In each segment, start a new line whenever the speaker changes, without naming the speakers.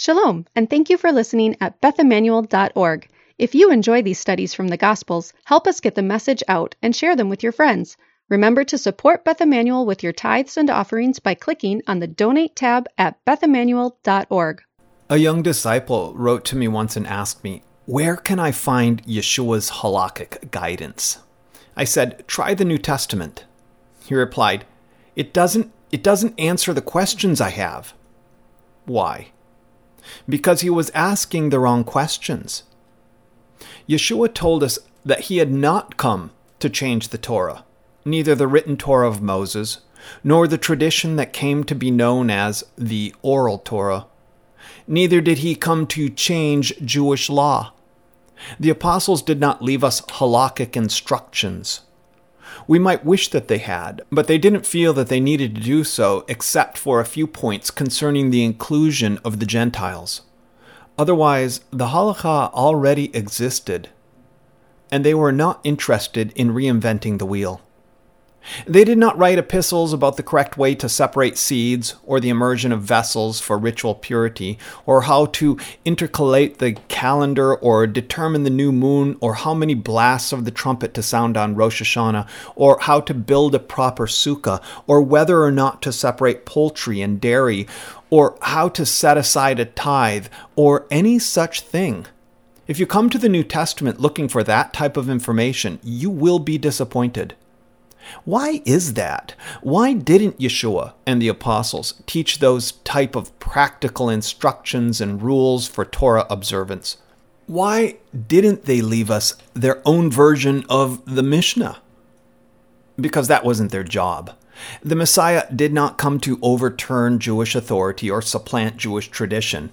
Shalom, and thank you for listening at bethemmanuel.org. If you enjoy these studies from the Gospels, help us get the message out and share them with your friends. Remember to support Beth Emmanuel with your tithes and offerings by clicking on the Donate tab at bethemmanuel.org.
A young disciple wrote to me once and asked me, Where can I find Yeshua's halakhic guidance? I said, Try the New Testament. He replied, It doesn't, it doesn't answer the questions I have. Why? Because he was asking the wrong questions. Yeshua told us that he had not come to change the Torah, neither the written Torah of Moses, nor the tradition that came to be known as the oral Torah. Neither did he come to change Jewish law. The apostles did not leave us halakhic instructions. We might wish that they had, but they didn't feel that they needed to do so except for a few points concerning the inclusion of the Gentiles. Otherwise, the halakha already existed, and they were not interested in reinventing the wheel. They did not write epistles about the correct way to separate seeds, or the immersion of vessels for ritual purity, or how to intercalate the calendar, or determine the new moon, or how many blasts of the trumpet to sound on Rosh Hashanah, or how to build a proper sukkah, or whether or not to separate poultry and dairy, or how to set aside a tithe, or any such thing. If you come to the New Testament looking for that type of information, you will be disappointed. Why is that? Why didn't Yeshua and the apostles teach those type of practical instructions and rules for Torah observance? Why didn't they leave us their own version of the Mishnah? Because that wasn't their job. The Messiah did not come to overturn Jewish authority or supplant Jewish tradition.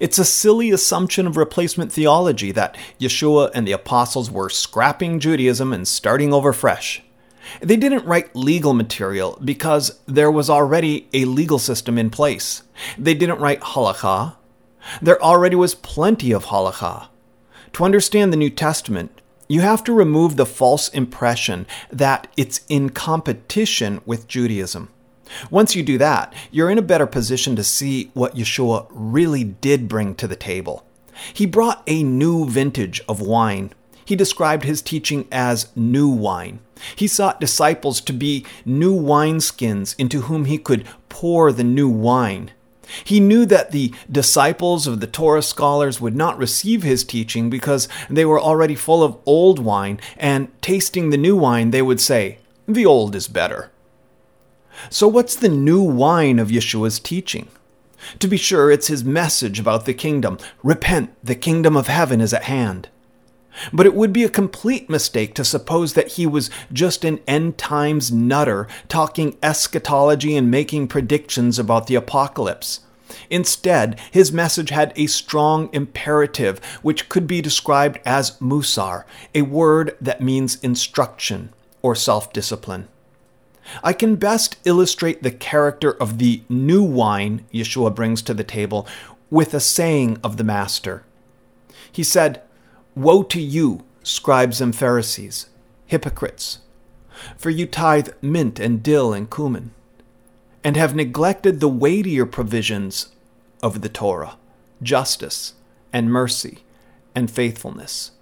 It's a silly assumption of replacement theology that Yeshua and the apostles were scrapping Judaism and starting over fresh. They didn't write legal material because there was already a legal system in place. They didn't write halakha. There already was plenty of halakha. To understand the New Testament, you have to remove the false impression that it's in competition with Judaism. Once you do that, you're in a better position to see what Yeshua really did bring to the table. He brought a new vintage of wine. He described his teaching as new wine. He sought disciples to be new wineskins into whom he could pour the new wine. He knew that the disciples of the Torah scholars would not receive his teaching because they were already full of old wine, and tasting the new wine, they would say, The old is better. So, what's the new wine of Yeshua's teaching? To be sure, it's his message about the kingdom. Repent, the kingdom of heaven is at hand. But it would be a complete mistake to suppose that he was just an end times nutter talking eschatology and making predictions about the apocalypse. Instead, his message had a strong imperative, which could be described as musar, a word that means instruction or self discipline. I can best illustrate the character of the new wine Yeshua brings to the table with a saying of the Master. He said, Woe to you, scribes and Pharisees, hypocrites! For you tithe mint and dill and cumin, and have neglected the weightier provisions of the Torah justice and mercy and faithfulness.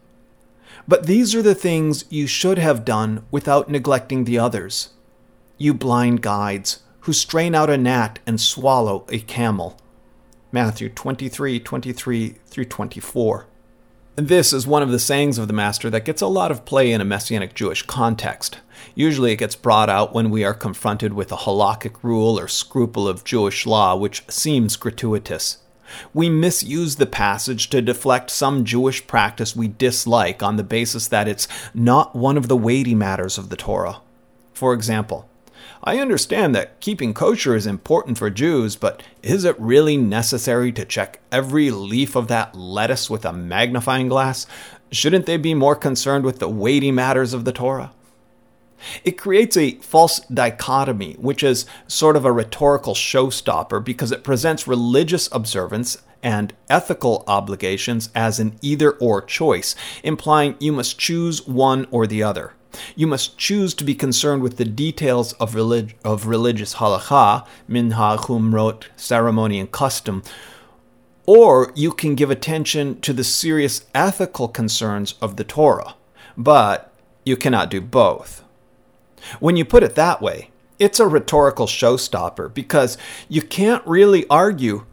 But these are the things you should have done without neglecting the others. You blind guides, who strain out a gnat and swallow a camel. Matthew 23 23 through 24. This is one of the sayings of the Master that gets a lot of play in a Messianic Jewish context. Usually it gets brought out when we are confronted with a halakhic rule or scruple of Jewish law which seems gratuitous. We misuse the passage to deflect some Jewish practice we dislike on the basis that it's not one of the weighty matters of the Torah. For example, I understand that keeping kosher is important for Jews, but is it really necessary to check every leaf of that lettuce with a magnifying glass? Shouldn't they be more concerned with the weighty matters of the Torah? It creates a false dichotomy, which is sort of a rhetorical showstopper because it presents religious observance and ethical obligations as an either or choice, implying you must choose one or the other. You must choose to be concerned with the details of, relig- of religious halakha, minhag, humrot, ceremony, and custom, or you can give attention to the serious ethical concerns of the Torah. But you cannot do both. When you put it that way, it's a rhetorical showstopper because you can't really argue,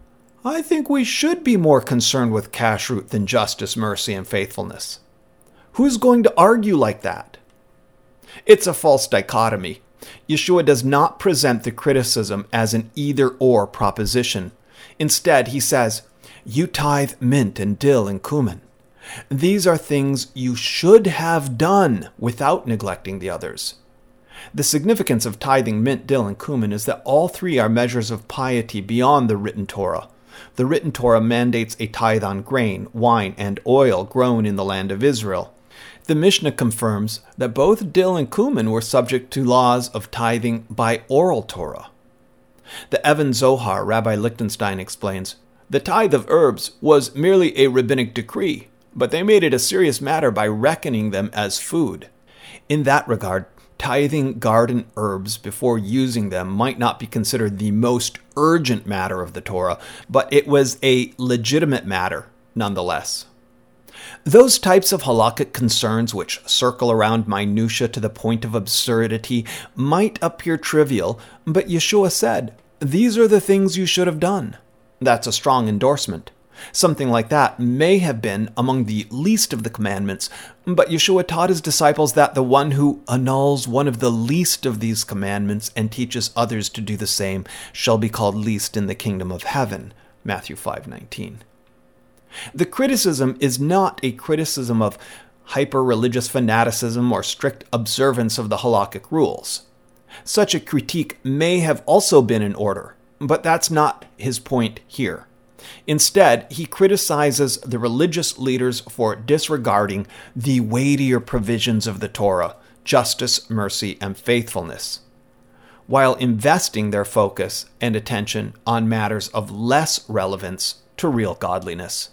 I think we should be more concerned with cash kashrut than justice, mercy, and faithfulness. Who's going to argue like that? It's a false dichotomy. Yeshua does not present the criticism as an either or proposition. Instead, he says, You tithe mint and dill and cumin. These are things you should have done without neglecting the others. The significance of tithing mint, dill, and cumin is that all three are measures of piety beyond the written Torah. The written Torah mandates a tithe on grain, wine, and oil grown in the land of Israel. The Mishnah confirms that both dill and cumin were subject to laws of tithing by oral Torah. The Even Zohar, Rabbi Lichtenstein explains, the tithe of herbs was merely a rabbinic decree, but they made it a serious matter by reckoning them as food. In that regard, tithing garden herbs before using them might not be considered the most urgent matter of the Torah, but it was a legitimate matter nonetheless. Those types of halakhic concerns which circle around minutia to the point of absurdity might appear trivial, but Yeshua said, These are the things you should have done. That's a strong endorsement. Something like that may have been among the least of the commandments, but Yeshua taught his disciples that the one who annuls one of the least of these commandments and teaches others to do the same shall be called least in the kingdom of heaven. Matthew 5:19. The criticism is not a criticism of hyper religious fanaticism or strict observance of the halakhic rules. Such a critique may have also been in order, but that's not his point here. Instead, he criticizes the religious leaders for disregarding the weightier provisions of the Torah justice, mercy, and faithfulness, while investing their focus and attention on matters of less relevance to real godliness.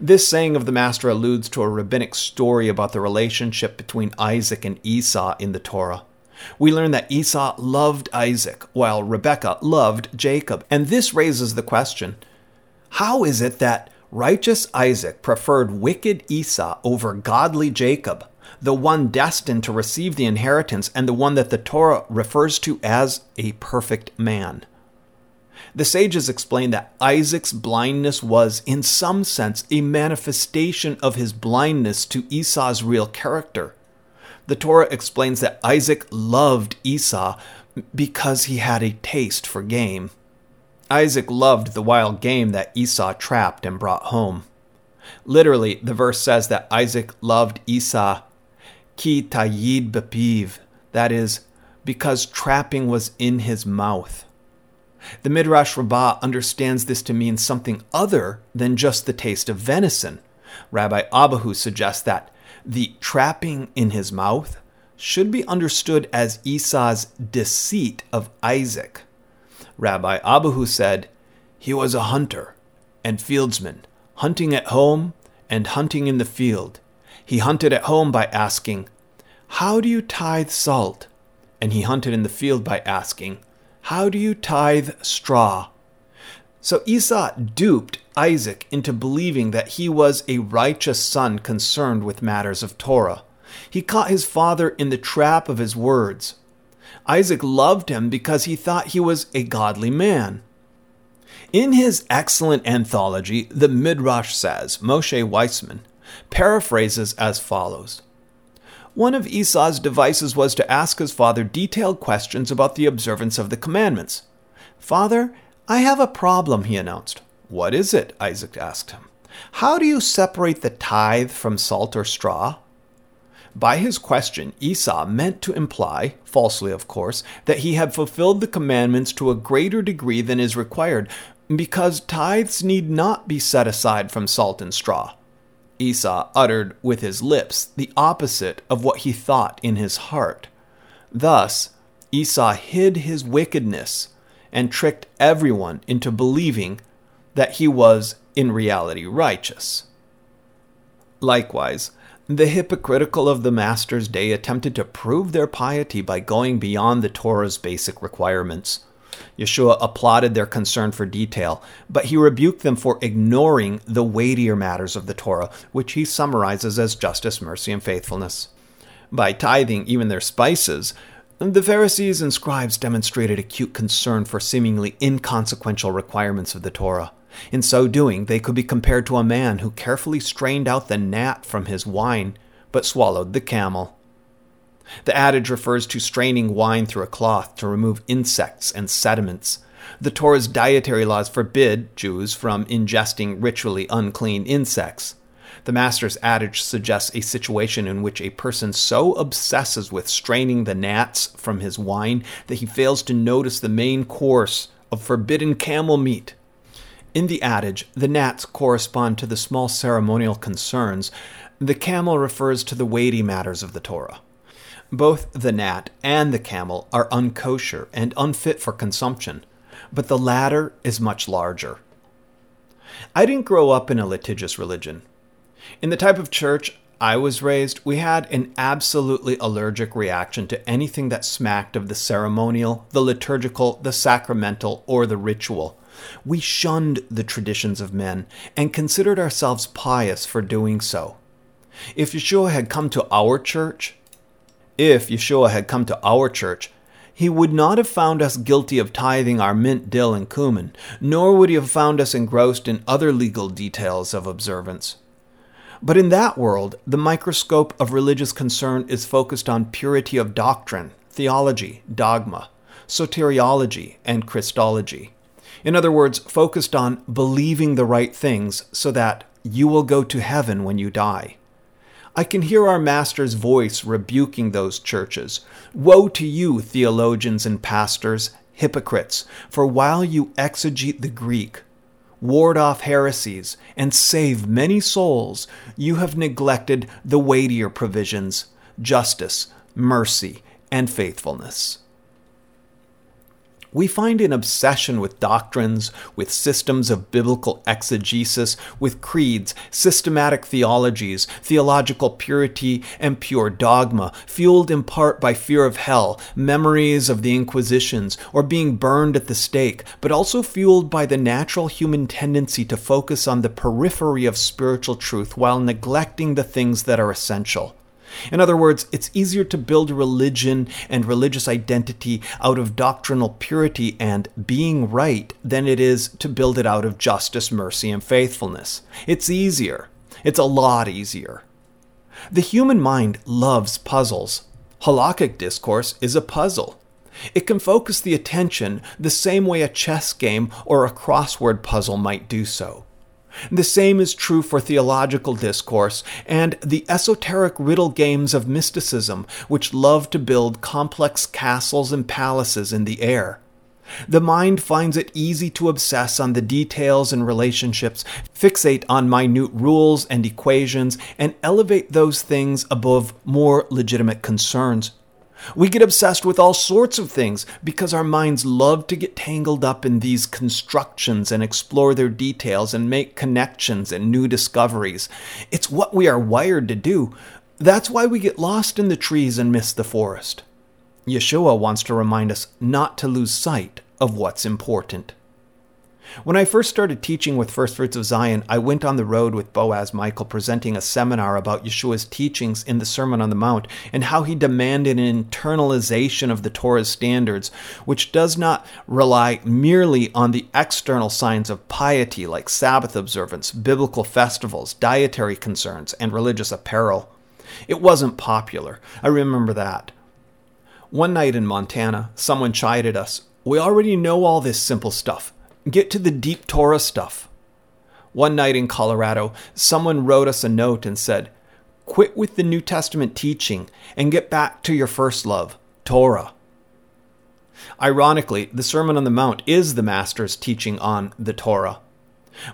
This saying of the Master alludes to a rabbinic story about the relationship between Isaac and Esau in the Torah. We learn that Esau loved Isaac while Rebekah loved Jacob, and this raises the question how is it that righteous Isaac preferred wicked Esau over godly Jacob, the one destined to receive the inheritance and the one that the Torah refers to as a perfect man? The sages explain that Isaac's blindness was, in some sense, a manifestation of his blindness to Esau's real character. The Torah explains that Isaac loved Esau because he had a taste for game. Isaac loved the wild game that Esau trapped and brought home. Literally, the verse says that Isaac loved Esau ki tayid bepiv, that is, because trapping was in his mouth. The Midrash Rabbah understands this to mean something other than just the taste of venison. Rabbi Abahu suggests that the trapping in his mouth should be understood as Esau's deceit of Isaac. Rabbi Abahu said, He was a hunter and fieldsman, hunting at home and hunting in the field. He hunted at home by asking, How do you tithe salt? And he hunted in the field by asking, How do you tithe straw? So Esau duped Isaac into believing that he was a righteous son concerned with matters of Torah. He caught his father in the trap of his words. Isaac loved him because he thought he was a godly man. In his excellent anthology, the Midrash says, Moshe Weissman paraphrases as follows One of Esau's devices was to ask his father detailed questions about the observance of the commandments. Father, I have a problem, he announced. What is it? Isaac asked him. How do you separate the tithe from salt or straw? By his question, Esau meant to imply, falsely of course, that he had fulfilled the commandments to a greater degree than is required, because tithes need not be set aside from salt and straw. Esau uttered with his lips the opposite of what he thought in his heart. Thus, Esau hid his wickedness and tricked everyone into believing that he was in reality righteous. Likewise, the hypocritical of the Master's day attempted to prove their piety by going beyond the Torah's basic requirements. Yeshua applauded their concern for detail, but he rebuked them for ignoring the weightier matters of the Torah, which he summarizes as justice, mercy, and faithfulness. By tithing even their spices, the Pharisees and scribes demonstrated acute concern for seemingly inconsequential requirements of the Torah. In so doing, they could be compared to a man who carefully strained out the gnat from his wine, but swallowed the camel. The adage refers to straining wine through a cloth to remove insects and sediments. The Torah's dietary laws forbid Jews from ingesting ritually unclean insects. The master's adage suggests a situation in which a person so obsesses with straining the gnats from his wine that he fails to notice the main course of forbidden camel meat. In the adage, the gnats correspond to the small ceremonial concerns. The camel refers to the weighty matters of the Torah. Both the gnat and the camel are unkosher and unfit for consumption, but the latter is much larger. I didn't grow up in a litigious religion. In the type of church I was raised, we had an absolutely allergic reaction to anything that smacked of the ceremonial, the liturgical, the sacramental, or the ritual. We shunned the traditions of men and considered ourselves pious for doing so. If Yeshua had come to our church, if Yeshua had come to our church, he would not have found us guilty of tithing our mint, dill, and cumin, nor would he have found us engrossed in other legal details of observance. But in that world, the microscope of religious concern is focused on purity of doctrine, theology, dogma, soteriology, and Christology. In other words, focused on believing the right things so that you will go to heaven when you die. I can hear our Master's voice rebuking those churches. Woe to you, theologians and pastors, hypocrites, for while you exegete the Greek, ward off heresies, and save many souls, you have neglected the weightier provisions justice, mercy, and faithfulness. We find an obsession with doctrines, with systems of biblical exegesis, with creeds, systematic theologies, theological purity, and pure dogma, fueled in part by fear of hell, memories of the Inquisitions, or being burned at the stake, but also fueled by the natural human tendency to focus on the periphery of spiritual truth while neglecting the things that are essential. In other words, it's easier to build religion and religious identity out of doctrinal purity and being right than it is to build it out of justice, mercy, and faithfulness. It's easier. It's a lot easier. The human mind loves puzzles. Halakhic discourse is a puzzle. It can focus the attention the same way a chess game or a crossword puzzle might do so. The same is true for theological discourse and the esoteric riddle games of mysticism, which love to build complex castles and palaces in the air. The mind finds it easy to obsess on the details and relationships, fixate on minute rules and equations, and elevate those things above more legitimate concerns. We get obsessed with all sorts of things because our minds love to get tangled up in these constructions and explore their details and make connections and new discoveries. It's what we are wired to do. That's why we get lost in the trees and miss the forest. Yeshua wants to remind us not to lose sight of what's important. When I first started teaching with First Fruits of Zion, I went on the road with Boaz Michael presenting a seminar about Yeshua's teachings in the Sermon on the Mount and how he demanded an internalization of the Torah's standards, which does not rely merely on the external signs of piety like Sabbath observance, biblical festivals, dietary concerns, and religious apparel. It wasn't popular. I remember that. One night in Montana, someone chided us. We already know all this simple stuff. Get to the deep Torah stuff. One night in Colorado, someone wrote us a note and said, Quit with the New Testament teaching and get back to your first love, Torah. Ironically, the Sermon on the Mount is the Master's teaching on the Torah.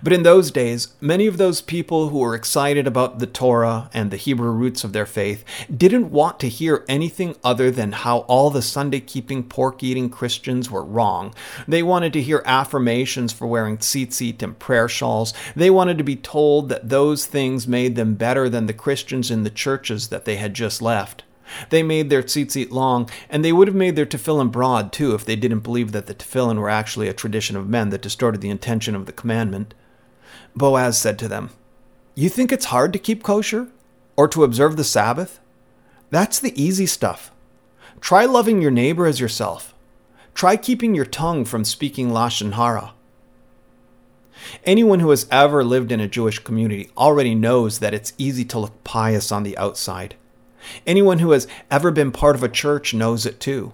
But in those days, many of those people who were excited about the Torah and the Hebrew roots of their faith didn't want to hear anything other than how all the Sunday keeping, pork eating Christians were wrong. They wanted to hear affirmations for wearing tzitzit and prayer shawls. They wanted to be told that those things made them better than the Christians in the churches that they had just left. They made their tzitzit long, and they would have made their tefillin broad too if they didn't believe that the tefillin were actually a tradition of men that distorted the intention of the commandment. Boaz said to them, You think it's hard to keep kosher? Or to observe the Sabbath? That's the easy stuff. Try loving your neighbor as yourself. Try keeping your tongue from speaking Lashon Hara. Anyone who has ever lived in a Jewish community already knows that it's easy to look pious on the outside. Anyone who has ever been part of a church knows it too.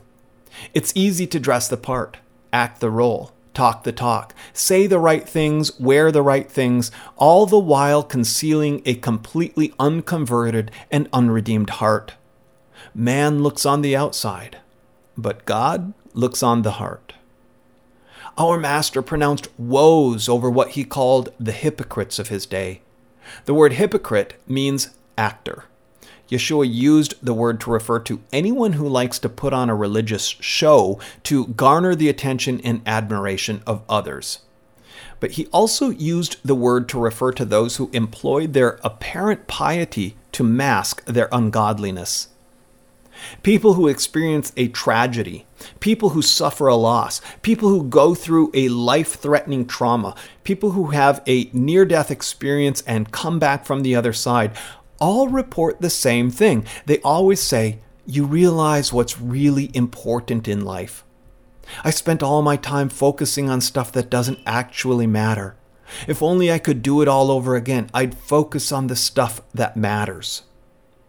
It's easy to dress the part, act the role, talk the talk, say the right things, wear the right things, all the while concealing a completely unconverted and unredeemed heart. Man looks on the outside, but God looks on the heart. Our Master pronounced woes over what he called the hypocrites of his day. The word hypocrite means actor. Yeshua used the word to refer to anyone who likes to put on a religious show to garner the attention and admiration of others. But he also used the word to refer to those who employed their apparent piety to mask their ungodliness. People who experience a tragedy, people who suffer a loss, people who go through a life threatening trauma, people who have a near death experience and come back from the other side all report the same thing. They always say, You realize what's really important in life. I spent all my time focusing on stuff that doesn't actually matter. If only I could do it all over again, I'd focus on the stuff that matters.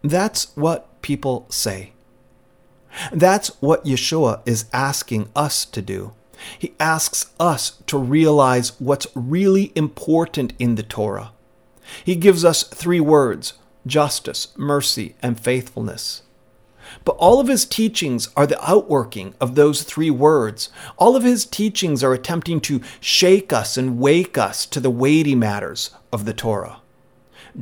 That's what people say. That's what Yeshua is asking us to do. He asks us to realize what's really important in the Torah. He gives us three words justice, mercy, and faithfulness. But all of his teachings are the outworking of those three words. All of his teachings are attempting to shake us and wake us to the weighty matters of the Torah.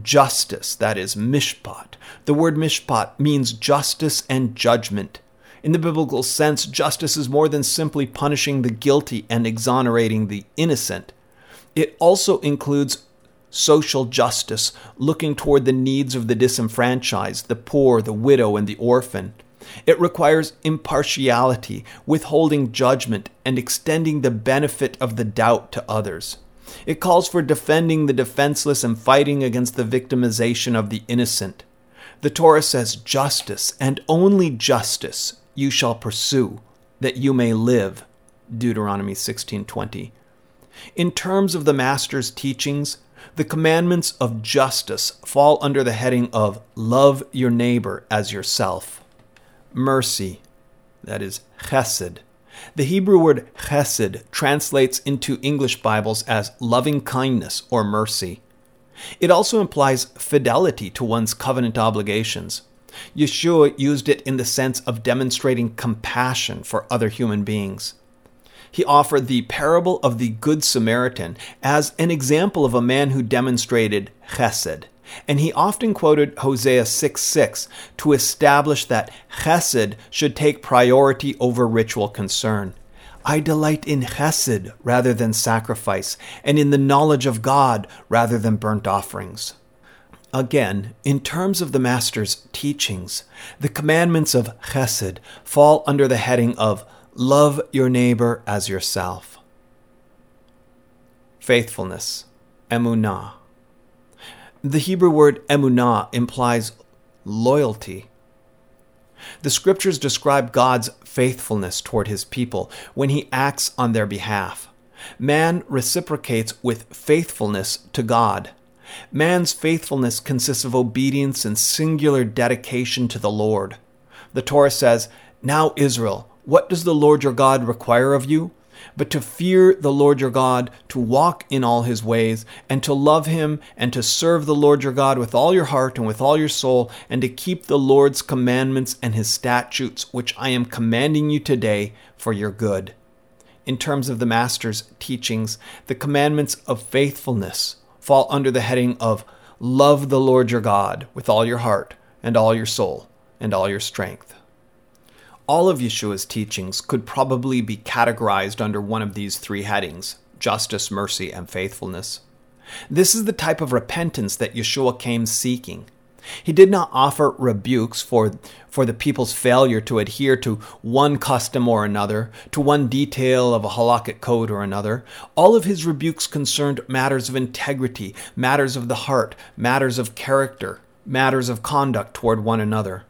Justice, that is mishpat. The word mishpat means justice and judgment. In the biblical sense, justice is more than simply punishing the guilty and exonerating the innocent. It also includes social justice, looking toward the needs of the disenfranchised, the poor, the widow, and the orphan. It requires impartiality, withholding judgment, and extending the benefit of the doubt to others. It calls for defending the defenseless and fighting against the victimization of the innocent. The Torah says, Justice, and only justice, you shall pursue, that you may live. Deuteronomy 16:20. In terms of the Master's teachings, the commandments of justice fall under the heading of love your neighbor as yourself. Mercy, that is chesed. The Hebrew word chesed translates into English Bibles as loving kindness or mercy. It also implies fidelity to one's covenant obligations. Yeshua used it in the sense of demonstrating compassion for other human beings he offered the parable of the Good Samaritan as an example of a man who demonstrated chesed. And he often quoted Hosea 6 6 to establish that chesed should take priority over ritual concern. I delight in chesed rather than sacrifice, and in the knowledge of God rather than burnt offerings. Again, in terms of the Master's teachings, the commandments of chesed fall under the heading of Love your neighbor as yourself. Faithfulness, emunah. The Hebrew word emunah implies loyalty. The scriptures describe God's faithfulness toward his people when he acts on their behalf. Man reciprocates with faithfulness to God. Man's faithfulness consists of obedience and singular dedication to the Lord. The Torah says, Now, Israel, what does the Lord your God require of you? But to fear the Lord your God, to walk in all his ways, and to love him, and to serve the Lord your God with all your heart and with all your soul, and to keep the Lord's commandments and his statutes, which I am commanding you today for your good. In terms of the Master's teachings, the commandments of faithfulness fall under the heading of love the Lord your God with all your heart, and all your soul, and all your strength. All of Yeshua's teachings could probably be categorized under one of these three headings justice, mercy, and faithfulness. This is the type of repentance that Yeshua came seeking. He did not offer rebukes for, for the people's failure to adhere to one custom or another, to one detail of a halakhic code or another. All of his rebukes concerned matters of integrity, matters of the heart, matters of character, matters of conduct toward one another.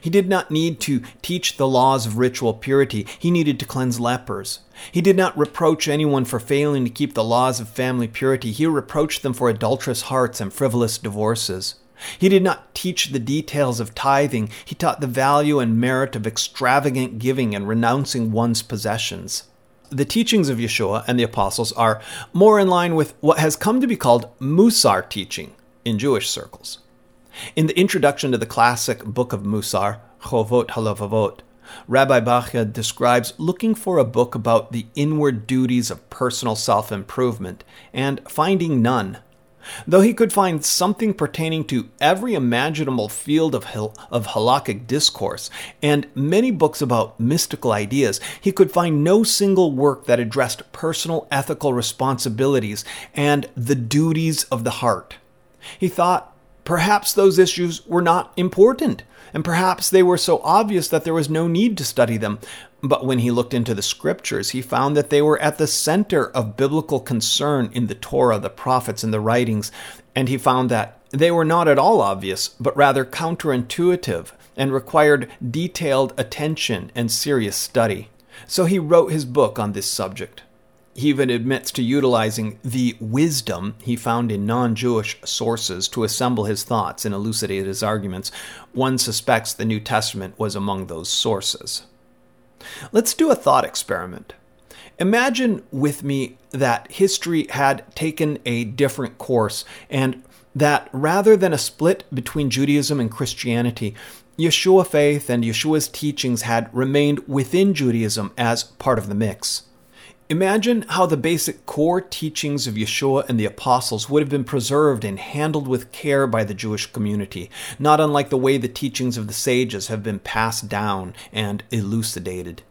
He did not need to teach the laws of ritual purity. He needed to cleanse lepers. He did not reproach anyone for failing to keep the laws of family purity. He reproached them for adulterous hearts and frivolous divorces. He did not teach the details of tithing. He taught the value and merit of extravagant giving and renouncing one's possessions. The teachings of Yeshua and the apostles are more in line with what has come to be called Musar teaching in Jewish circles. In the introduction to the classic book of Musar, Chovot Halavavot, Rabbi Bachya describes looking for a book about the inward duties of personal self improvement and finding none. Though he could find something pertaining to every imaginable field of, hal- of halakhic discourse and many books about mystical ideas, he could find no single work that addressed personal ethical responsibilities and the duties of the heart. He thought Perhaps those issues were not important, and perhaps they were so obvious that there was no need to study them. But when he looked into the scriptures, he found that they were at the center of biblical concern in the Torah, the prophets, and the writings, and he found that they were not at all obvious, but rather counterintuitive and required detailed attention and serious study. So he wrote his book on this subject. He even admits to utilizing the wisdom he found in non Jewish sources to assemble his thoughts and elucidate his arguments. One suspects the New Testament was among those sources. Let's do a thought experiment. Imagine with me that history had taken a different course and that rather than a split between Judaism and Christianity, Yeshua faith and Yeshua's teachings had remained within Judaism as part of the mix. Imagine how the basic core teachings of Yeshua and the apostles would have been preserved and handled with care by the Jewish community, not unlike the way the teachings of the sages have been passed down and elucidated.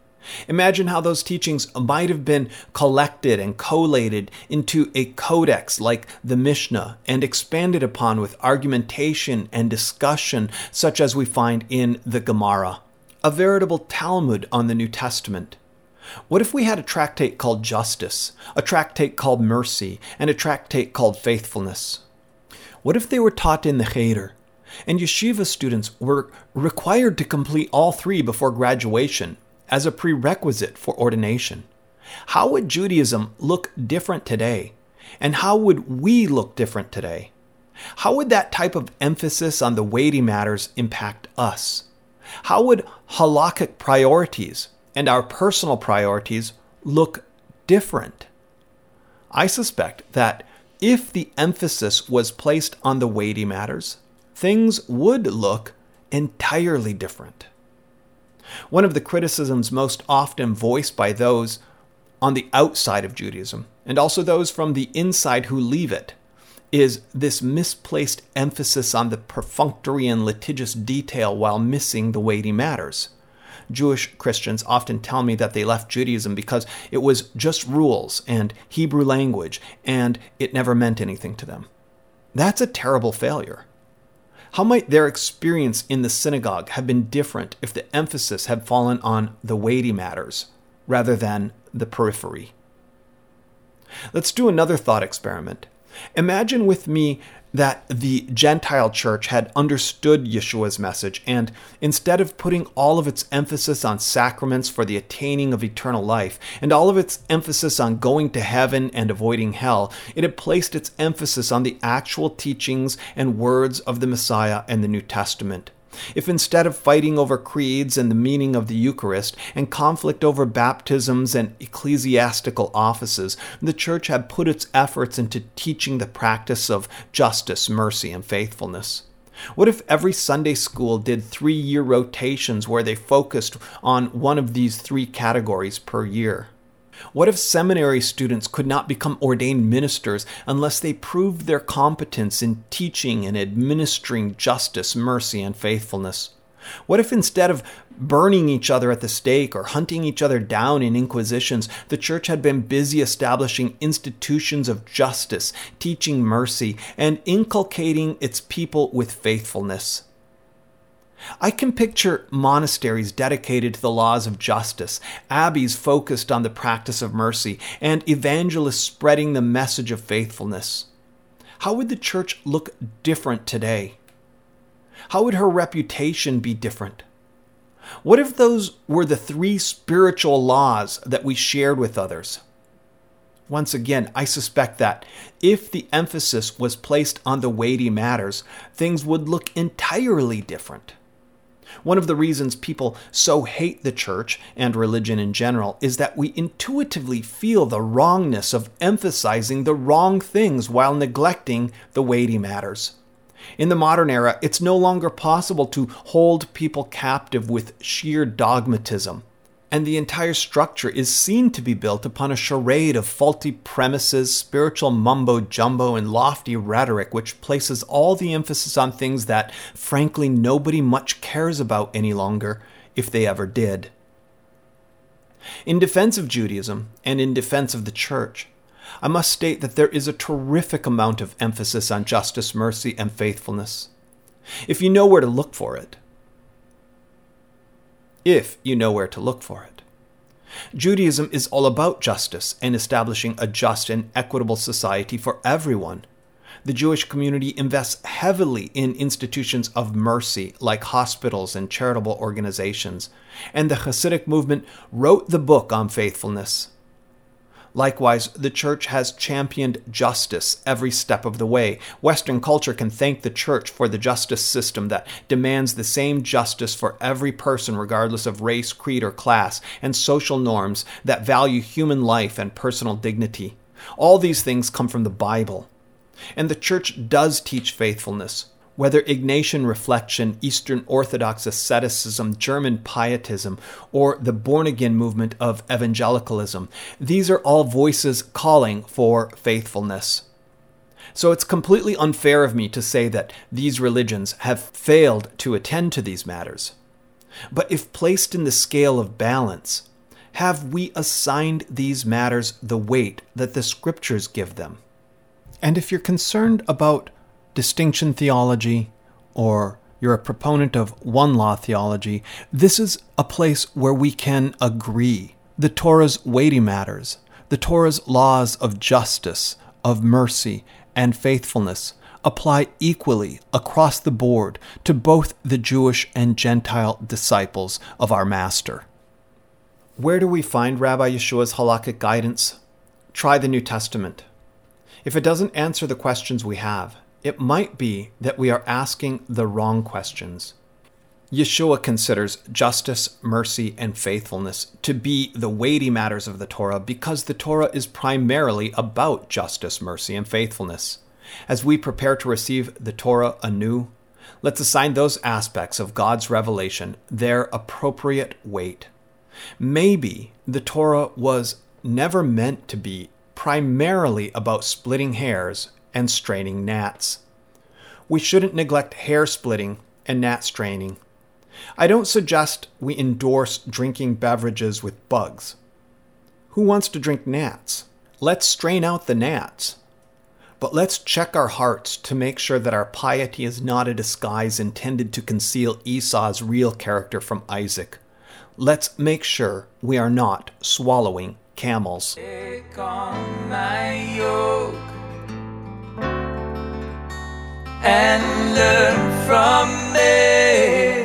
Imagine how those teachings might have been collected and collated into a codex like the Mishnah and expanded upon with argumentation and discussion, such as we find in the Gemara, a veritable Talmud on the New Testament. What if we had a tractate called Justice, a tractate called Mercy, and a tractate called Faithfulness? What if they were taught in the Cheder, and yeshiva students were required to complete all three before graduation as a prerequisite for ordination? How would Judaism look different today? And how would we look different today? How would that type of emphasis on the weighty matters impact us? How would halakhic priorities and our personal priorities look different. I suspect that if the emphasis was placed on the weighty matters, things would look entirely different. One of the criticisms most often voiced by those on the outside of Judaism, and also those from the inside who leave it, is this misplaced emphasis on the perfunctory and litigious detail while missing the weighty matters. Jewish Christians often tell me that they left Judaism because it was just rules and Hebrew language, and it never meant anything to them. That's a terrible failure. How might their experience in the synagogue have been different if the emphasis had fallen on the weighty matters rather than the periphery? Let's do another thought experiment. Imagine with me that the Gentile church had understood Yeshua's message, and instead of putting all of its emphasis on sacraments for the attaining of eternal life, and all of its emphasis on going to heaven and avoiding hell, it had placed its emphasis on the actual teachings and words of the Messiah and the New Testament. If instead of fighting over creeds and the meaning of the Eucharist and conflict over baptisms and ecclesiastical offices, the Church had put its efforts into teaching the practice of justice, mercy, and faithfulness? What if every Sunday school did three year rotations where they focused on one of these three categories per year? What if seminary students could not become ordained ministers unless they proved their competence in teaching and administering justice, mercy, and faithfulness? What if instead of burning each other at the stake or hunting each other down in inquisitions, the church had been busy establishing institutions of justice, teaching mercy, and inculcating its people with faithfulness? I can picture monasteries dedicated to the laws of justice, abbeys focused on the practice of mercy, and evangelists spreading the message of faithfulness. How would the church look different today? How would her reputation be different? What if those were the three spiritual laws that we shared with others? Once again, I suspect that if the emphasis was placed on the weighty matters, things would look entirely different. One of the reasons people so hate the church and religion in general is that we intuitively feel the wrongness of emphasizing the wrong things while neglecting the weighty matters. In the modern era, it's no longer possible to hold people captive with sheer dogmatism, and the entire structure is seen to be built upon a charade of faulty premises, spiritual mumbo jumbo, and lofty rhetoric, which places all the emphasis on things that, frankly, nobody much cares about any longer, if they ever did. In defense of Judaism and in defense of the church, I must state that there is a terrific amount of emphasis on justice, mercy, and faithfulness. If you know where to look for it. If you know where to look for it. Judaism is all about justice and establishing a just and equitable society for everyone. The Jewish community invests heavily in institutions of mercy like hospitals and charitable organizations, and the Hasidic movement wrote the book on faithfulness. Likewise, the church has championed justice every step of the way. Western culture can thank the church for the justice system that demands the same justice for every person, regardless of race, creed, or class, and social norms that value human life and personal dignity. All these things come from the Bible. And the church does teach faithfulness whether Ignatian reflection, Eastern Orthodox asceticism, German pietism, or the born again movement of evangelicalism, these are all voices calling for faithfulness. So it's completely unfair of me to say that these religions have failed to attend to these matters. But if placed in the scale of balance, have we assigned these matters the weight that the scriptures give them? And if you're concerned about distinction theology or you're a proponent of one law theology, this is a place where we can agree. The Torah's weighty matters, the Torah's laws of justice, of mercy, and faithfulness apply equally across the board to both the Jewish and Gentile disciples of our Master. Where do we find Rabbi Yeshua's halakhic guidance? Try the New Testament. If it doesn't answer the questions we have, it might be that we are asking the wrong questions. Yeshua considers justice, mercy, and faithfulness to be the weighty matters of the Torah because the Torah is primarily about justice, mercy, and faithfulness. As we prepare to receive the Torah anew, let's assign those aspects of God's revelation their appropriate weight. Maybe the Torah was never meant to be primarily about splitting hairs and straining gnats. We shouldn't neglect hair splitting and gnat straining. I don't suggest we endorse drinking beverages with bugs. Who wants to drink gnats? Let's strain out the gnats. But let's check our hearts to make sure that our piety is not a disguise intended to conceal Esau's real character from Isaac. Let's make sure we are not swallowing camels and learn from me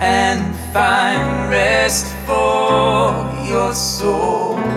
and find rest for your soul.